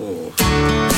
Pô.